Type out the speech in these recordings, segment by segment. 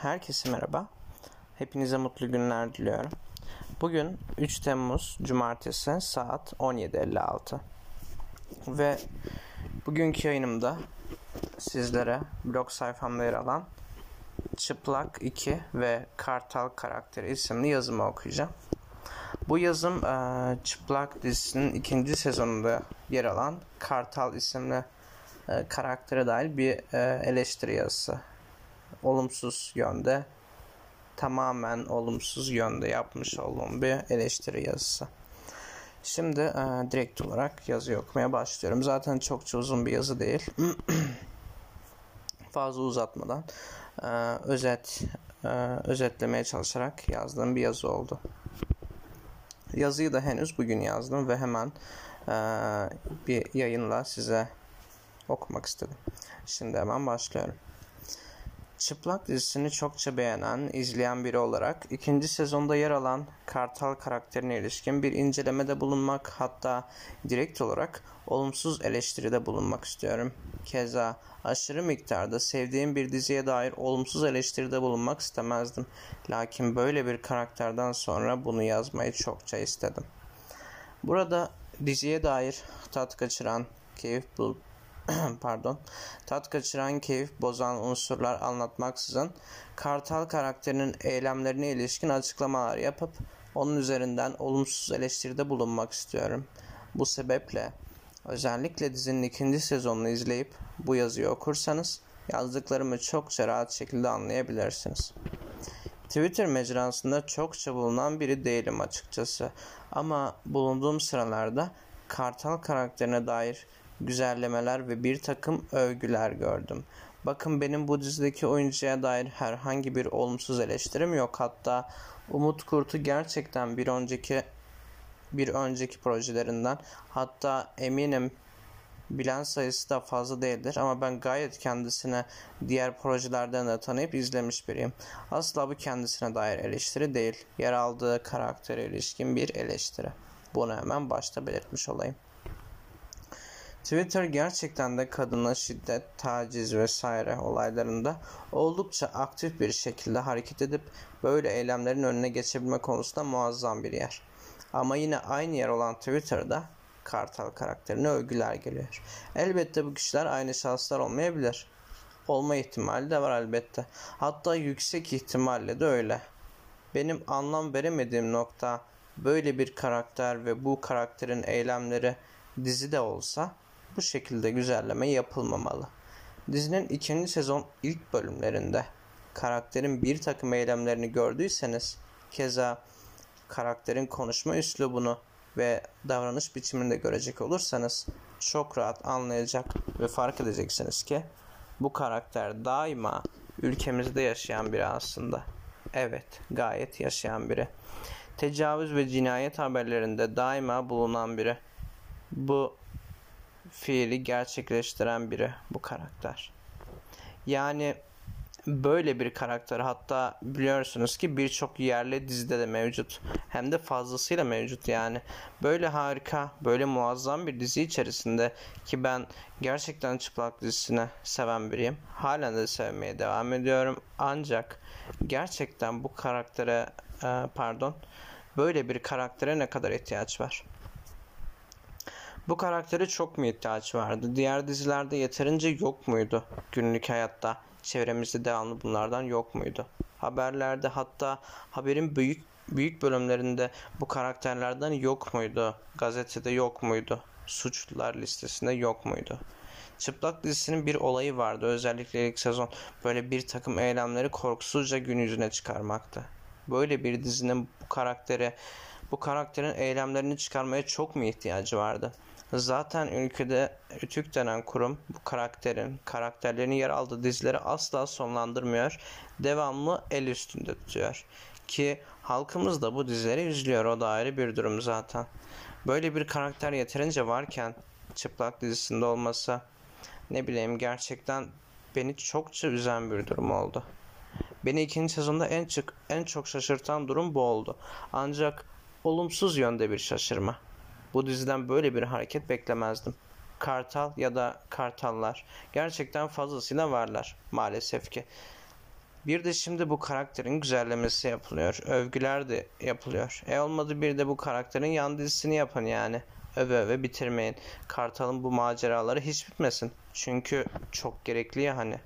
Herkese merhaba. Hepinize mutlu günler diliyorum. Bugün 3 Temmuz Cumartesi saat 17.56. Ve bugünkü yayınımda sizlere blog sayfamda yer alan Çıplak 2 ve Kartal karakteri isimli yazımı okuyacağım. Bu yazım e, Çıplak dizisinin ikinci sezonunda yer alan Kartal isimli e, karaktere dair bir e, eleştiri yazısı olumsuz yönde tamamen olumsuz yönde yapmış olduğum bir eleştiri yazısı. Şimdi e, direkt olarak yazı okumaya başlıyorum. Zaten çokça uzun bir yazı değil. Fazla uzatmadan e, özet e, özetlemeye çalışarak yazdığım bir yazı oldu. Yazıyı da henüz bugün yazdım ve hemen e, bir yayınla size okumak istedim. Şimdi hemen başlıyorum. Çıplak dizisini çokça beğenen, izleyen biri olarak ikinci sezonda yer alan Kartal karakterine ilişkin bir incelemede bulunmak hatta direkt olarak olumsuz eleştiride bulunmak istiyorum. Keza aşırı miktarda sevdiğim bir diziye dair olumsuz eleştiride bulunmak istemezdim. Lakin böyle bir karakterden sonra bunu yazmayı çokça istedim. Burada diziye dair tat kaçıran, keyif bulup pardon, tat kaçıran, keyif bozan unsurlar anlatmaksızın Kartal karakterinin eylemlerine ilişkin açıklamalar yapıp onun üzerinden olumsuz eleştiride bulunmak istiyorum. Bu sebeple özellikle dizinin ikinci sezonunu izleyip bu yazıyı okursanız yazdıklarımı çokça rahat şekilde anlayabilirsiniz. Twitter mecrasında çokça bulunan biri değilim açıkçası ama bulunduğum sıralarda Kartal karakterine dair güzellemeler ve bir takım övgüler gördüm. Bakın benim bu dizideki oyuncuya dair herhangi bir olumsuz eleştirim yok. Hatta Umut Kurt'u gerçekten bir önceki bir önceki projelerinden hatta eminim bilen sayısı da fazla değildir ama ben gayet kendisine diğer projelerden de tanıyıp izlemiş biriyim. Asla bu kendisine dair eleştiri değil. Yer aldığı karaktere ilişkin bir eleştiri. Bunu hemen başta belirtmiş olayım. Twitter gerçekten de kadına şiddet, taciz vesaire olaylarında oldukça aktif bir şekilde hareket edip böyle eylemlerin önüne geçebilme konusunda muazzam bir yer. Ama yine aynı yer olan Twitter'da Kartal karakterine övgüler geliyor. Elbette bu kişiler aynı şahıslar olmayabilir. Olma ihtimali de var elbette. Hatta yüksek ihtimalle de öyle. Benim anlam veremediğim nokta böyle bir karakter ve bu karakterin eylemleri dizide olsa bu şekilde güzelleme yapılmamalı. Dizinin ikinci sezon ilk bölümlerinde karakterin bir takım eylemlerini gördüyseniz keza karakterin konuşma üslubunu ve davranış biçimini de görecek olursanız çok rahat anlayacak ve fark edeceksiniz ki bu karakter daima ülkemizde yaşayan biri aslında. Evet, gayet yaşayan biri. Tecavüz ve cinayet haberlerinde daima bulunan biri. Bu fiili gerçekleştiren biri bu karakter. Yani böyle bir karakter hatta biliyorsunuz ki birçok yerli dizide de mevcut. Hem de fazlasıyla mevcut yani. Böyle harika, böyle muazzam bir dizi içerisinde ki ben gerçekten çıplak dizisini seven biriyim. Halen de sevmeye devam ediyorum. Ancak gerçekten bu karaktere pardon böyle bir karaktere ne kadar ihtiyaç var? Bu karaktere çok mu ihtiyaç vardı? Diğer dizilerde yeterince yok muydu günlük hayatta? Çevremizde devamlı bunlardan yok muydu? Haberlerde hatta haberin büyük büyük bölümlerinde bu karakterlerden yok muydu? Gazetede yok muydu? Suçlular listesinde yok muydu? Çıplak dizisinin bir olayı vardı. Özellikle ilk sezon böyle bir takım eylemleri korkusuzca gün yüzüne çıkarmaktı. Böyle bir dizinin bu karaktere bu karakterin eylemlerini çıkarmaya çok mu ihtiyacı vardı? Zaten ülkede Rütük denen kurum bu karakterin, karakterlerin yer aldığı dizileri asla sonlandırmıyor. Devamlı el üstünde tutuyor. Ki halkımız da bu dizileri izliyor. O da ayrı bir durum zaten. Böyle bir karakter yeterince varken çıplak dizisinde olması ne bileyim gerçekten beni çokça üzen bir durum oldu. Beni ikinci sezonda en, çık, en çok şaşırtan durum bu oldu. Ancak olumsuz yönde bir şaşırma. Bu diziden böyle bir hareket beklemezdim. Kartal ya da kartallar gerçekten fazlasıyla varlar maalesef ki. Bir de şimdi bu karakterin güzellemesi yapılıyor. Övgüler de yapılıyor. E olmadı bir de bu karakterin yan dizisini yapın yani. Öve öve bitirmeyin. Kartal'ın bu maceraları hiç bitmesin. Çünkü çok gerekli ya hani.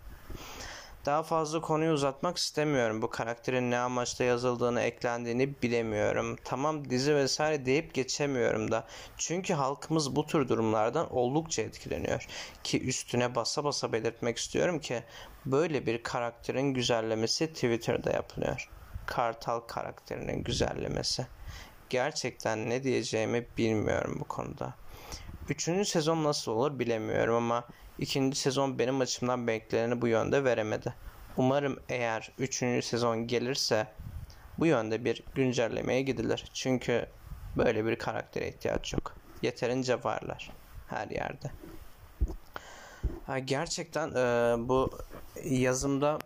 Daha fazla konuyu uzatmak istemiyorum. Bu karakterin ne amaçla yazıldığını, eklendiğini bilemiyorum. Tamam dizi vesaire deyip geçemiyorum da. Çünkü halkımız bu tür durumlardan oldukça etkileniyor. Ki üstüne basa basa belirtmek istiyorum ki böyle bir karakterin güzellemesi Twitter'da yapılıyor. Kartal karakterinin güzellemesi. Gerçekten ne diyeceğimi bilmiyorum bu konuda. Üçüncü sezon nasıl olur bilemiyorum ama ikinci sezon benim açımdan bekleneni bu yönde veremedi. Umarım eğer üçüncü sezon gelirse bu yönde bir güncellemeye gidilir. Çünkü böyle bir karaktere ihtiyaç yok. Yeterince varlar her yerde. gerçekten e, bu yazımda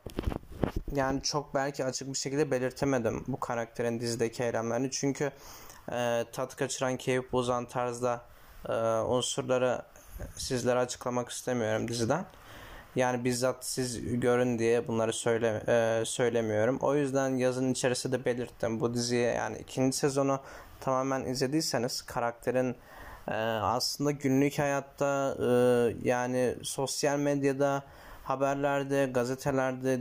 yani çok belki açık bir şekilde belirtemedim bu karakterin dizideki eylemlerini. Çünkü e, tat kaçıran, keyif bozan tarzda e, unsurları sizlere açıklamak istemiyorum diziden. Yani bizzat siz görün diye bunları söyle e, söylemiyorum. O yüzden yazın içerisinde belirttim. Bu diziye yani ikinci sezonu tamamen izlediyseniz karakterin e, aslında günlük hayatta e, yani sosyal medyada, haberlerde, gazetelerde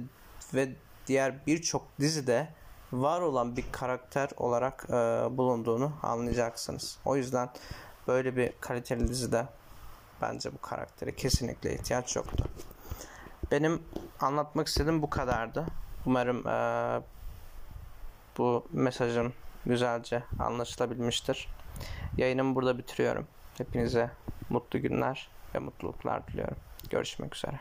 ve diğer birçok dizide var olan bir karakter olarak e, bulunduğunu anlayacaksınız. O yüzden böyle bir kaliteli dizide bence bu karaktere kesinlikle ihtiyaç yoktu. Benim anlatmak istediğim bu kadardı. Umarım e, bu mesajım güzelce anlaşılabilmiştir. Yayınımı burada bitiriyorum. Hepinize mutlu günler ve mutluluklar diliyorum. Görüşmek üzere.